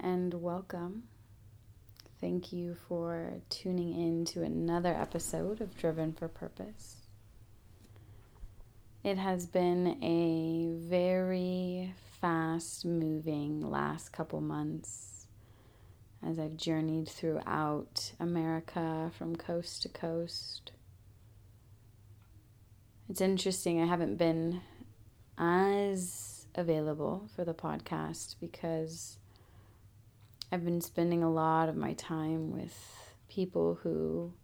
And welcome. Thank you for tuning in to another episode of Driven for Purpose. It has been a very fast moving last couple months as I've journeyed throughout America from coast to coast. It's interesting, I haven't been as available for the podcast because I've been spending a lot of my time with people who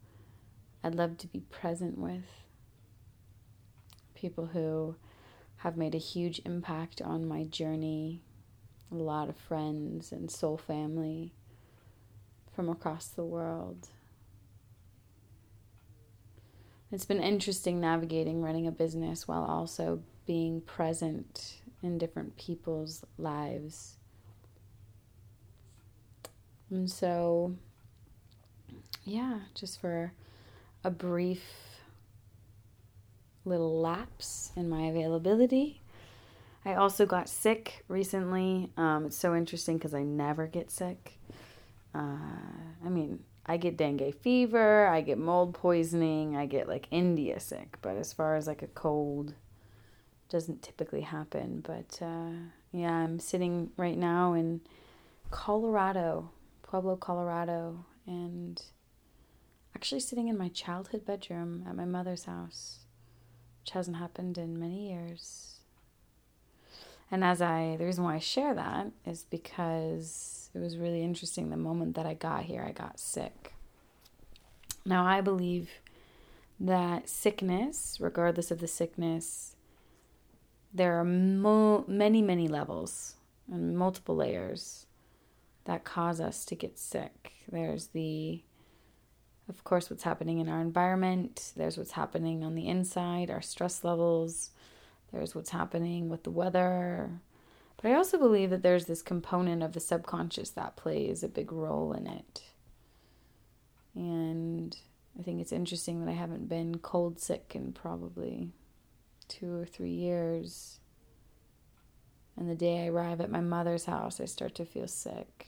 I'd love to be present with, people who have made a huge impact on my journey. A lot of friends and soul family from across the world. It's been interesting navigating running a business while also being present in different people's lives. And so, yeah, just for a brief little lapse in my availability. I also got sick recently. Um, it's so interesting because I never get sick. Uh, I mean, I get dengue fever, I get mold poisoning, I get like India sick, but as far as like a cold, doesn't typically happen. But uh, yeah, I'm sitting right now in Colorado, Pueblo, Colorado, and actually sitting in my childhood bedroom at my mother's house which hasn't happened in many years. And as I, the reason why I share that is because it was really interesting the moment that I got here, I got sick. Now, I believe that sickness, regardless of the sickness, there are mo- many, many levels and multiple layers that cause us to get sick. There's the of course, what's happening in our environment, there's what's happening on the inside, our stress levels, there's what's happening with the weather. But I also believe that there's this component of the subconscious that plays a big role in it. And I think it's interesting that I haven't been cold sick in probably two or three years. And the day I arrive at my mother's house, I start to feel sick.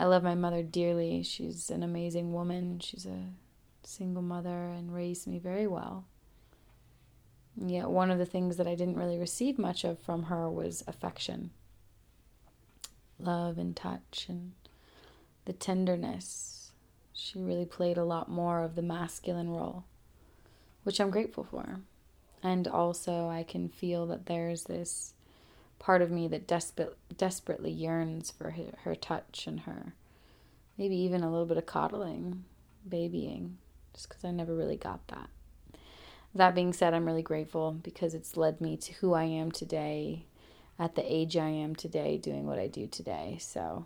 I love my mother dearly. She's an amazing woman. She's a single mother and raised me very well. And yet, one of the things that I didn't really receive much of from her was affection, love, and touch, and the tenderness. She really played a lot more of the masculine role, which I'm grateful for. And also, I can feel that there's this part of me that desperate, desperately yearns for her, her touch and her maybe even a little bit of coddling, babying, just because I never really got that. That being said, I'm really grateful because it's led me to who I am today, at the age I am today, doing what I do today. So,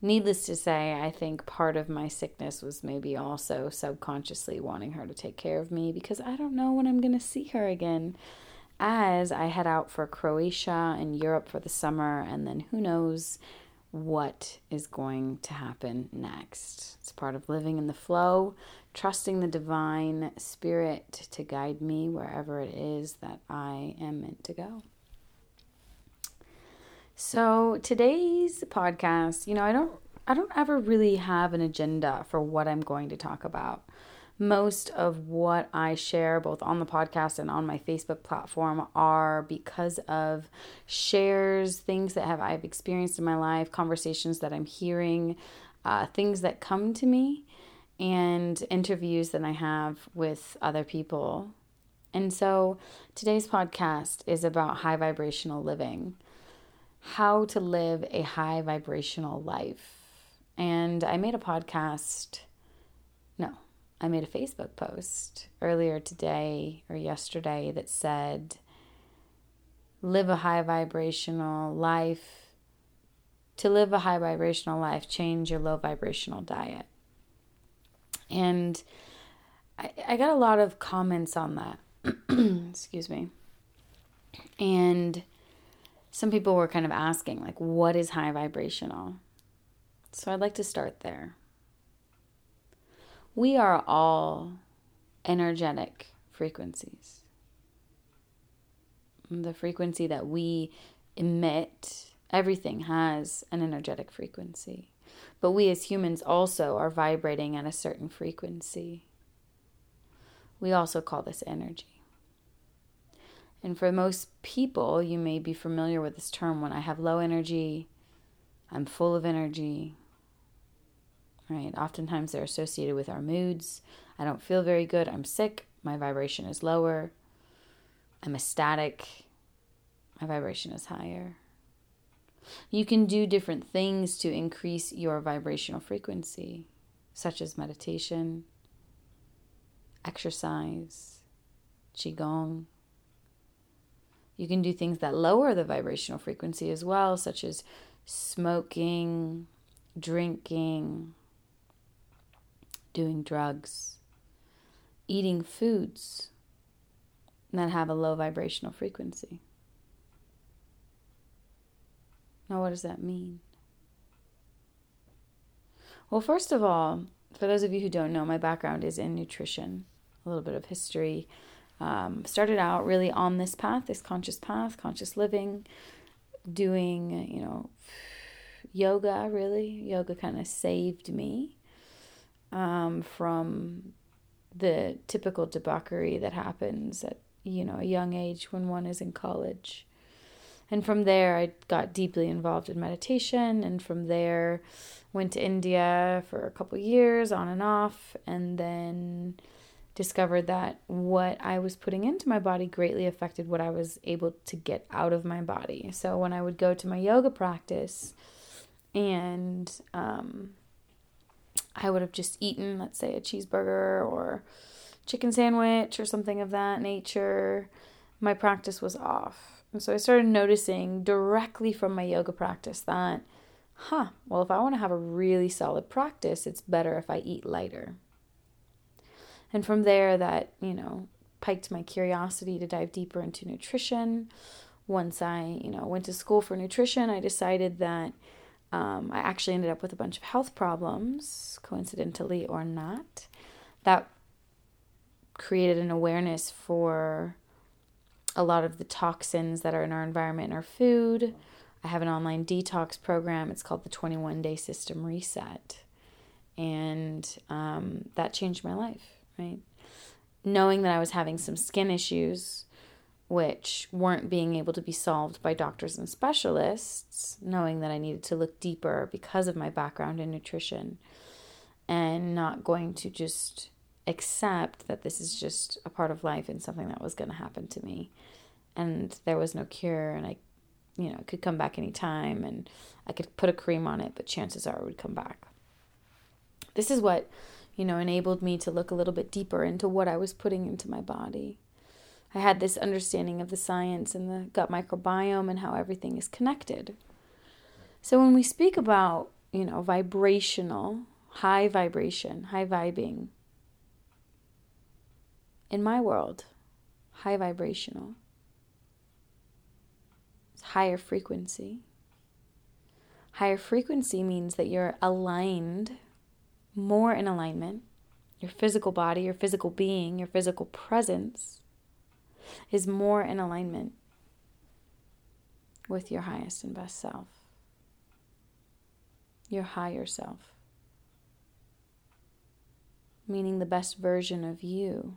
needless to say, I think part of my sickness was maybe also subconsciously wanting her to take care of me because I don't know when I'm going to see her again as I head out for Croatia and Europe for the summer, and then who knows what is going to happen next. It's part of living in the flow, trusting the divine spirit to guide me wherever it is that I am meant to go. So, today's podcast, you know, I don't I don't ever really have an agenda for what I'm going to talk about most of what I share, both on the podcast and on my Facebook platform, are because of shares, things that have I've experienced in my life, conversations that I'm hearing, uh, things that come to me, and interviews that I have with other people. And so today's podcast is about high vibrational living, how to live a high vibrational life. And I made a podcast. No, I made a Facebook post earlier today or yesterday that said, live a high vibrational life. To live a high vibrational life, change your low vibrational diet. And I, I got a lot of comments on that. Excuse me. And some people were kind of asking, like, what is high vibrational? So I'd like to start there. We are all energetic frequencies. The frequency that we emit, everything has an energetic frequency. But we as humans also are vibrating at a certain frequency. We also call this energy. And for most people, you may be familiar with this term when I have low energy, I'm full of energy. Right? Oftentimes they're associated with our moods. I don't feel very good. I'm sick. My vibration is lower. I'm ecstatic. My vibration is higher. You can do different things to increase your vibrational frequency, such as meditation, exercise, Qigong. You can do things that lower the vibrational frequency as well, such as smoking, drinking, doing drugs, eating foods that have a low vibrational frequency. Now, what does that mean? Well, first of all, for those of you who don't know, my background is in nutrition, a little bit of history. Um, started out really on this path, this conscious path, conscious living, doing, you know, yoga, really. Yoga kind of saved me um, from the typical debauchery that happens at, you know, a young age when one is in college. And from there, I got deeply involved in meditation. And from there, went to India for a couple years on and off. And then discovered that what I was putting into my body greatly affected what I was able to get out of my body. So when I would go to my yoga practice and um, I would have just eaten, let's say, a cheeseburger or chicken sandwich or something of that nature, my practice was off and so I started noticing directly from my yoga practice that, huh, well, if I want to have a really solid practice, it's better if I eat lighter. And from there, that, you know, piqued my curiosity to dive deeper into nutrition. Once I, you know, went to school for nutrition, I decided that um, I actually ended up with a bunch of health problems, coincidentally or not. That created an awareness for a lot of the toxins that are in our environment in our food. I have an online detox program. It's called the 21 Day System Reset. And um, that changed my life, right? Knowing that I was having some skin issues, which weren't being able to be solved by doctors and specialists, knowing that I needed to look deeper because of my background in nutrition and not going to just accept that this is just a part of life and something that was going to happen to me. And there was no cure and i you know could come back anytime and i could put a cream on it but chances are it would come back. This is what you know enabled me to look a little bit deeper into what i was putting into my body i had this understanding of the science and the gut microbiome and how everything is connected so when we speak about you know vibrational high vibration high vibing in my world, high vibrational. It's higher frequency. Higher frequency means that you're aligned, more in alignment. Your physical body, your physical being, your physical presence is more in alignment with your highest and best self, your higher self, meaning the best version of you.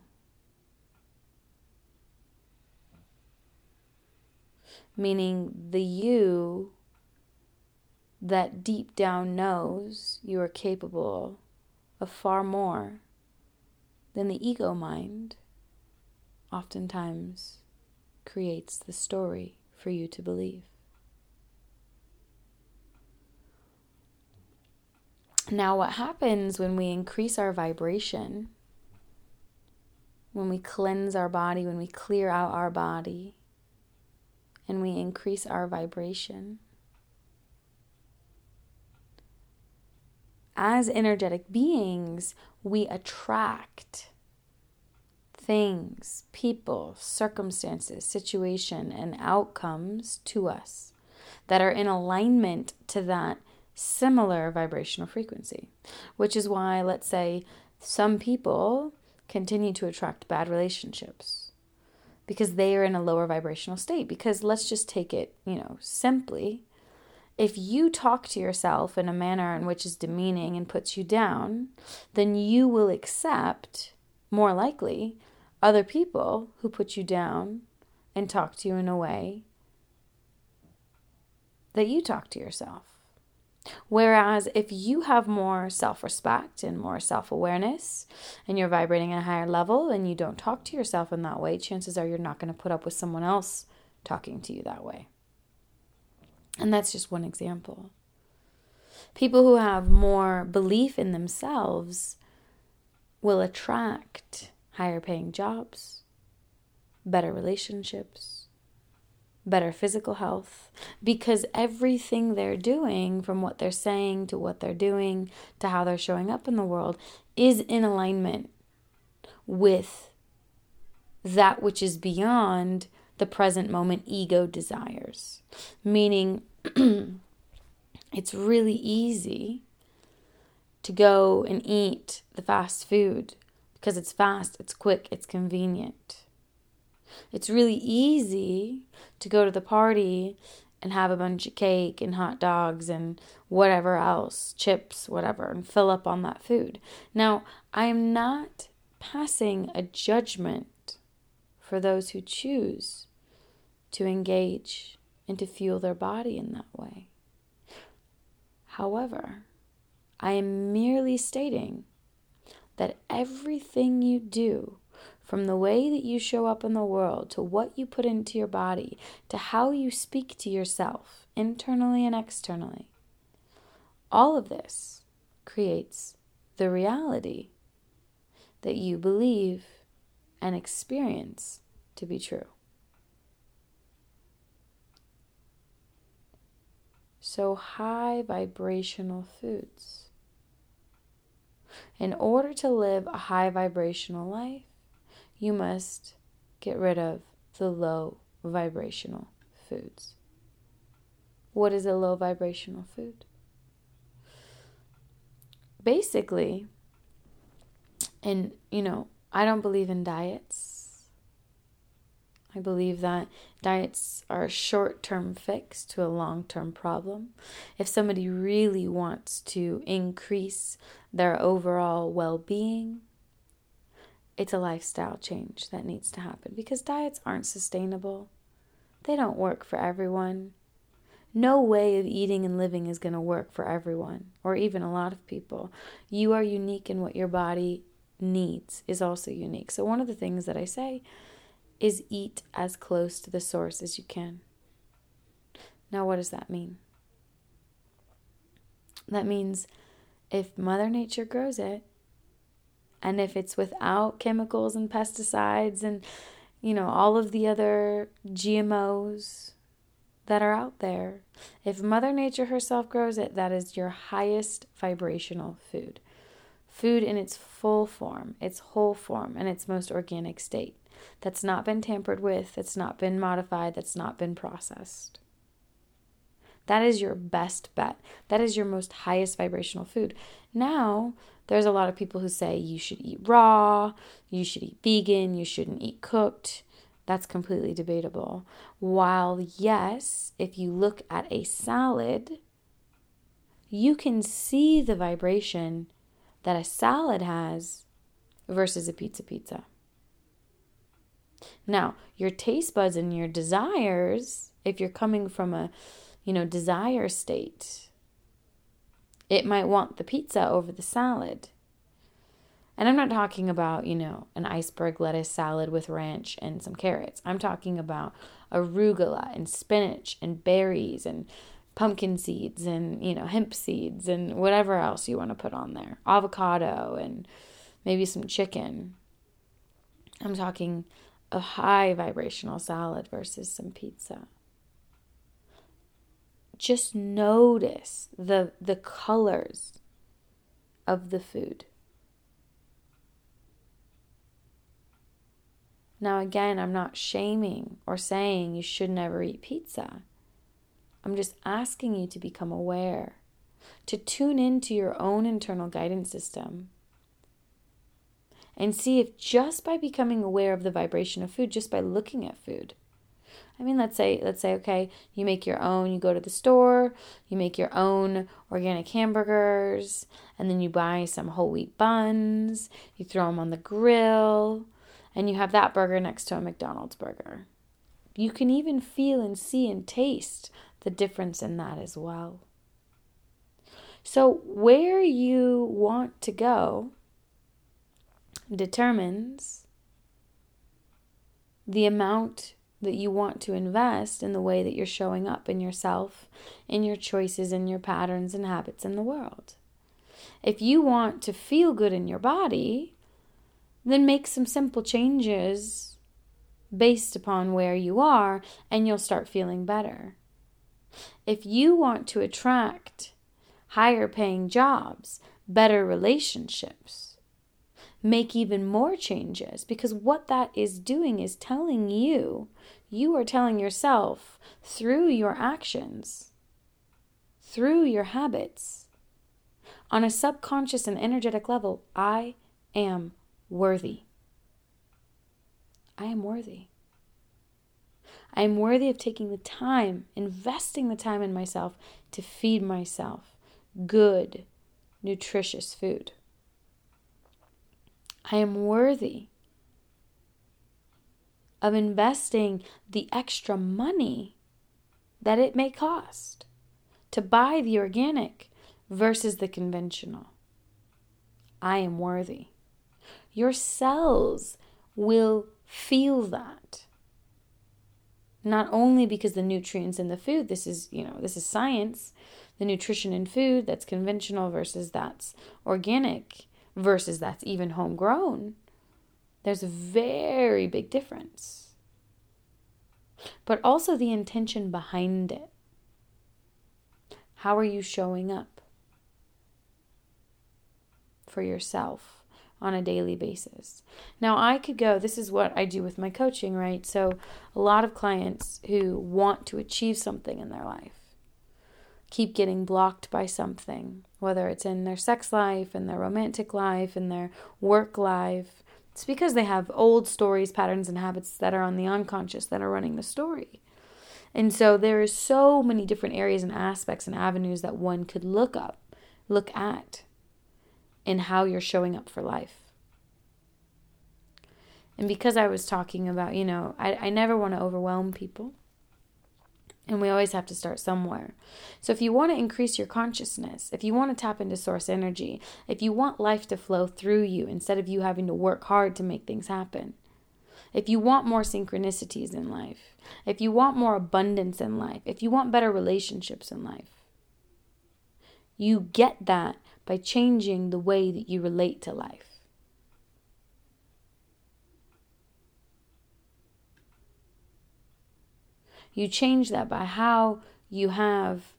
meaning the you that deep down knows you are capable of far more than the ego mind oftentimes creates the story for you to believe. Now, what happens when we increase our vibration, when we cleanse our body, when we clear out our body, and we increase our vibration? As energetic beings, we attract things, people, circumstances, situation, and outcomes to us that are in alignment to that similar vibrational frequency. Which is why, let's say, some people continue to attract bad relationships because they are in a lower vibrational state. Because let's just take it, you know, simply. If you talk to yourself in a manner in which is demeaning and puts you down, then you will accept, more likely, other people who put you down and talk to you in a way that you talk to yourself. Whereas if you have more self respect and more self awareness and you're vibrating at a higher level and you don't talk to yourself in that way, chances are you're not going to put up with someone else talking to you that way. And that's just one example. People who have more belief in themselves will attract higher paying jobs, better relationships, better physical health, because everything they're doing, from what they're saying to what they're doing to how they're showing up in the world, is in alignment with that which is beyond the present moment ego desires. Meaning, it's really easy to go and eat the fast food because it's fast, it's quick, it's convenient. It's really easy to go to the party and have a bunch of cake and hot dogs and whatever else, chips, whatever, and fill up on that food. Now, I am not passing a judgment for those who choose to engage and to fuel their body in that way. However, I am merely stating that everything you do, from the way that you show up in the world to what you put into your body to how you speak to yourself, internally and externally, all of this creates the reality that you believe and experience to be true. So, high vibrational foods in order to live a high vibrational life, you must get rid of the low vibrational foods. What is a low vibrational food? Basically, and you know, I don't believe in diets. I believe that diets are a short term fix to a long term problem. If somebody really wants to increase their overall well being, it's a lifestyle change that needs to happen because diets aren't sustainable. They don't work for everyone. No way of eating and living is going to work for everyone or even a lot of people. You are unique in what your body needs is also unique. So one of the things that I say is eat as close to the source as you can. Now, what does that mean? That means if Mother Nature grows it, and if it's without chemicals and pesticides and, you know, all of the other GMOs that are out there, if Mother Nature herself grows it, that is your highest vibrational food. Food in its full form, its whole form, and its most organic state that's not been tampered with, that's not been modified, that's not been processed. That is your best bet. That is your most highest vibrational food. Now, there's a lot of people who say you should eat raw, you should eat vegan, you shouldn't eat cooked. That's completely debatable. While, yes, if you look at a salad, you can see the vibration that a salad has versus a pizza pizza. Now, your taste buds and your desires, if you're coming from a, you know, desire state, it might want the pizza over the salad. And I'm not talking about, you know, an iceberg lettuce salad with ranch and some carrots. I'm talking about arugula and spinach and berries and pumpkin seeds and, you know, hemp seeds and whatever else you want to put on there. Avocado and maybe some chicken. I'm talking a high vibrational salad versus some pizza. Just notice the the colors of the food. Now, again, I'm not shaming or saying you should never eat pizza. I'm just asking you to become aware, to tune into your own internal guidance system, and see if just by becoming aware of the vibration of food, just by looking at food, I mean, let's say, let's say, okay, you make your own, you go to the store, you make your own organic hamburgers, and then you buy some whole wheat buns, you throw them on the grill, and you have that burger next to a McDonald's burger. You can even feel and see and taste the difference in that as well. So, where you want to go determines the amount that you want to invest in the way that you're showing up in yourself, in your choices, in your patterns and habits in the world. If you want to feel good in your body, then make some simple changes based upon where you are, and you'll start feeling better. If you want to attract higher paying jobs, better relationships, make even more changes because what that is doing is telling you, you are telling yourself through your actions, through your habits, on a subconscious and energetic level, I am worthy. I am worthy. I am worthy of taking the time, investing the time in myself to feed myself good, nutritious food. I am worthy of investing the extra money that it may cost to buy the organic versus the conventional. I am worthy. Your cells will feel that. Not only because the nutrients in the food, this is, you know, this is science, the nutrition in food that's conventional versus that's organic versus that's even homegrown. There's a very big difference. But also the intention behind it. How are you showing up for yourself? on a daily basis. Now, I could go, this is what I do with my coaching, right? So, a lot of clients who want to achieve something in their life keep getting blocked by something, whether it's in their sex life, in their romantic life, in their work life. It's because they have old stories, patterns, and habits that are on the unconscious that are running the story. And so there is so many different areas and aspects and avenues that one could look up, look at in how you're showing up for life. And because I was talking about, you know, I, I never want to overwhelm people. And we always have to start somewhere. So, if you want to increase your consciousness, if you want to tap into source energy, if you want life to flow through you instead of you having to work hard to make things happen, if you want more synchronicities in life, if you want more abundance in life, if you want better relationships in life, you get that by changing the way that you relate to life. You change that by how you have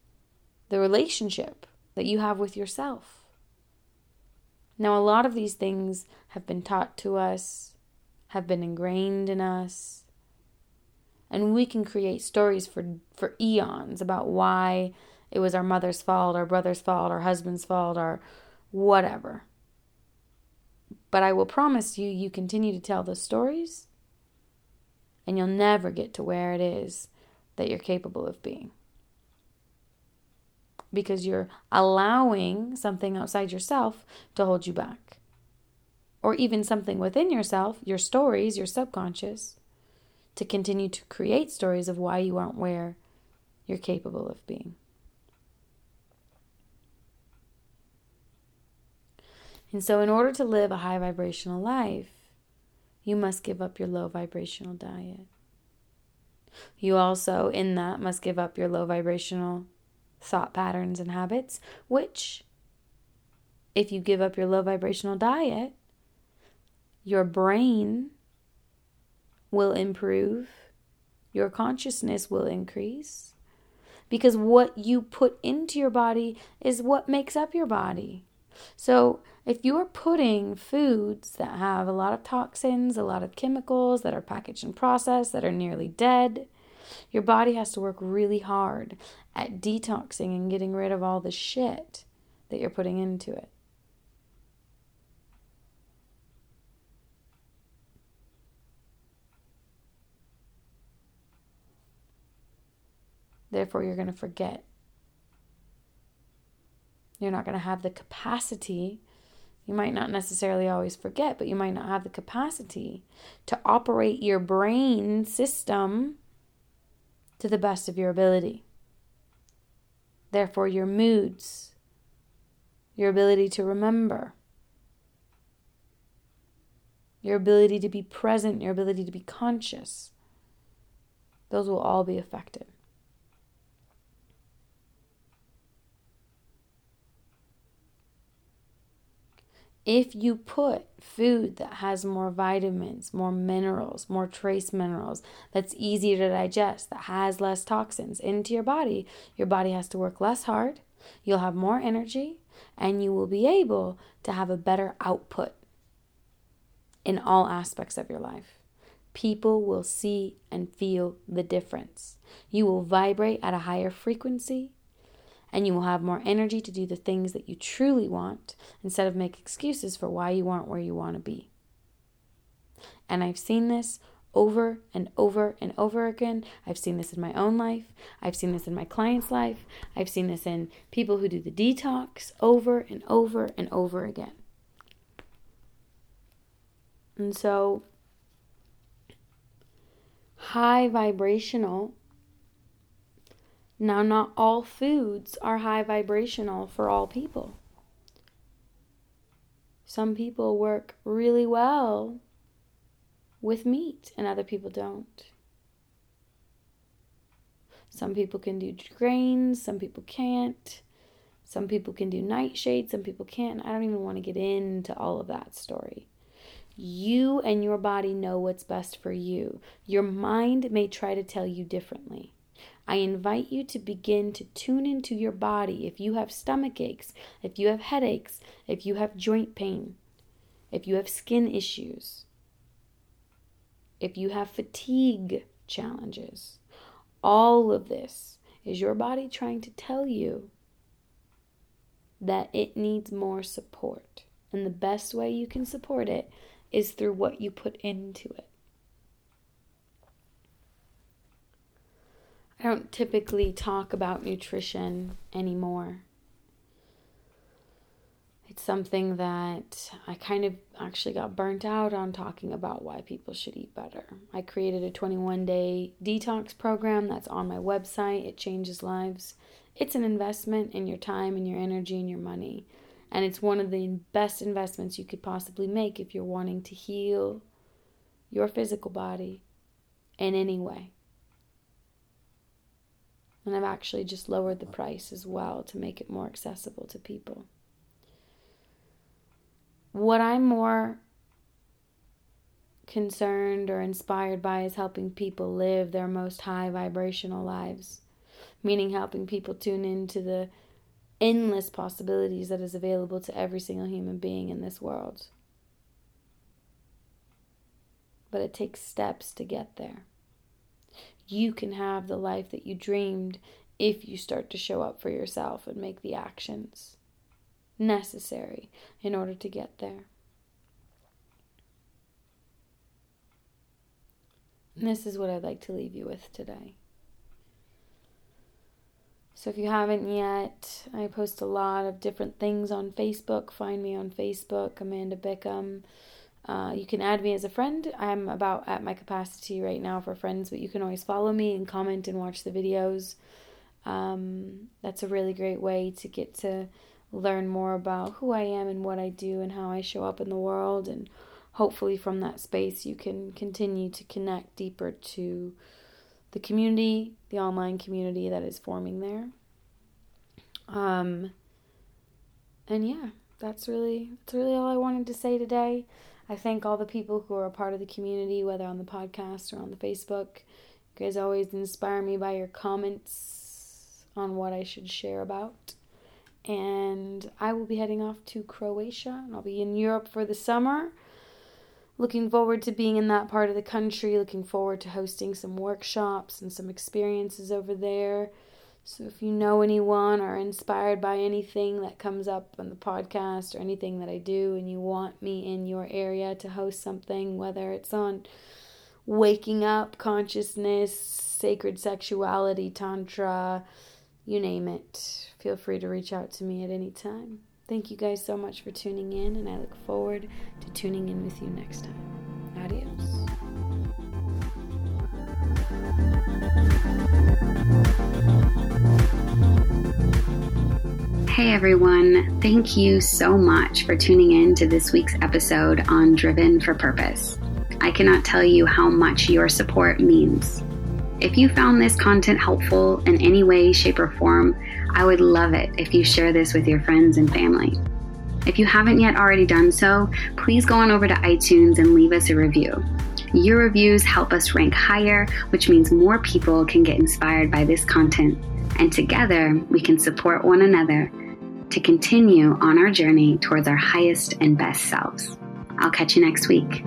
the relationship that you have with yourself. Now, a lot of these things have been taught to us, have been ingrained in us, and we can create stories for, for eons about why it was our mother's fault, our brother's fault, our husband's fault, or whatever. But I will promise you, you continue to tell those stories, and you'll never get to where it is that you're capable of being. Because you're allowing something outside yourself to hold you back. Or even something within yourself, your stories, your subconscious, to continue to create stories of why you aren't where you're capable of being. And so, in order to live a high vibrational life, you must give up your low vibrational diet. You also, in that, must give up your low vibrational thought patterns and habits, which, if you give up your low vibrational diet, your brain will improve, your consciousness will increase. Because what you put into your body is what makes up your body. So, if you're putting foods that have a lot of toxins, a lot of chemicals that are packaged and processed, that are nearly dead, your body has to work really hard at detoxing and getting rid of all the shit that you're putting into it. Therefore, you're going to forget. You're not going to have the capacity. You might not necessarily always forget, but you might not have the capacity to operate your brain system to the best of your ability. Therefore, your moods, your ability to remember, your ability to be present, your ability to be conscious, those will all be affected. If you put food that has more vitamins, more minerals, more trace minerals, that's easier to digest, that has less toxins into your body, your body has to work less hard, you'll have more energy, and you will be able to have a better output in all aspects of your life. People will see and feel the difference. You will vibrate at a higher frequency and you will have more energy to do the things that you truly want instead of make excuses for why you aren't where you want to be. And I've seen this over and over and over again. I've seen this in my own life. I've seen this in my clients' life. I've seen this in people who do the detox over and over and over again. And so, high vibrational now, not all foods are high vibrational for all people. Some people work really well with meat, and other people don't. Some people can do grains, some people can't. Some people can do nightshade, some people can't. I don't even want to get into all of that story. You and your body know what's best for you. Your mind may try to tell you differently. I invite you to begin to tune into your body if you have stomach aches, if you have headaches, if you have joint pain, if you have skin issues, if you have fatigue challenges. All of this is your body trying to tell you that it needs more support. And the best way you can support it is through what you put into it. I don't typically talk about nutrition anymore. It's something that I kind of actually got burnt out on talking about why people should eat better. I created a 21 day detox program that's on my website. It changes lives. It's an investment in your time and your energy and your money. And it's one of the best investments you could possibly make if you're wanting to heal your physical body in any way. And I've actually just lowered the price as well to make it more accessible to people. What I'm more concerned or inspired by is helping people live their most high vibrational lives, meaning helping people tune into the endless possibilities that is available to every single human being in this world. But it takes steps to get there you can have the life that you dreamed if you start to show up for yourself and make the actions necessary in order to get there. And this is what I'd like to leave you with today. So, if you haven't yet, I post a lot of different things on Facebook. Find me on Facebook, Amanda Bickham. Uh, you can add me as a friend. I'm about at my capacity right now for friends, but you can always follow me and comment and watch the videos. Um, that's a really great way to get to learn more about who I am and what I do and how I show up in the world. And hopefully, from that space, you can continue to connect deeper to the community, the online community that is forming there. Um, and yeah, that's really that's really all I wanted to say today. I thank all the people who are a part of the community, whether on the podcast or on the Facebook. You guys always inspire me by your comments on what I should share about. And I will be heading off to Croatia and I'll be in Europe for the summer. Looking forward to being in that part of the country, looking forward to hosting some workshops and some experiences over there. So if you know anyone or inspired by anything that comes up on the podcast or anything that I do and you want me in your area to host something, whether it's on waking up, consciousness, sacred sexuality, tantra, you name it, feel free to reach out to me at any time. Thank you guys so much for tuning in, and I look forward to tuning in with you next time. Hey everyone, thank you so much for tuning in to this week's episode on Driven for Purpose. I cannot tell you how much your support means. If you found this content helpful in any way, shape, or form, I would love it if you share this with your friends and family. If you haven't yet already done so, please go on over to iTunes and leave us a review. Your reviews help us rank higher, which means more people can get inspired by this content, and together we can support one another to continue on our journey towards our highest and best selves. I'll catch you next week.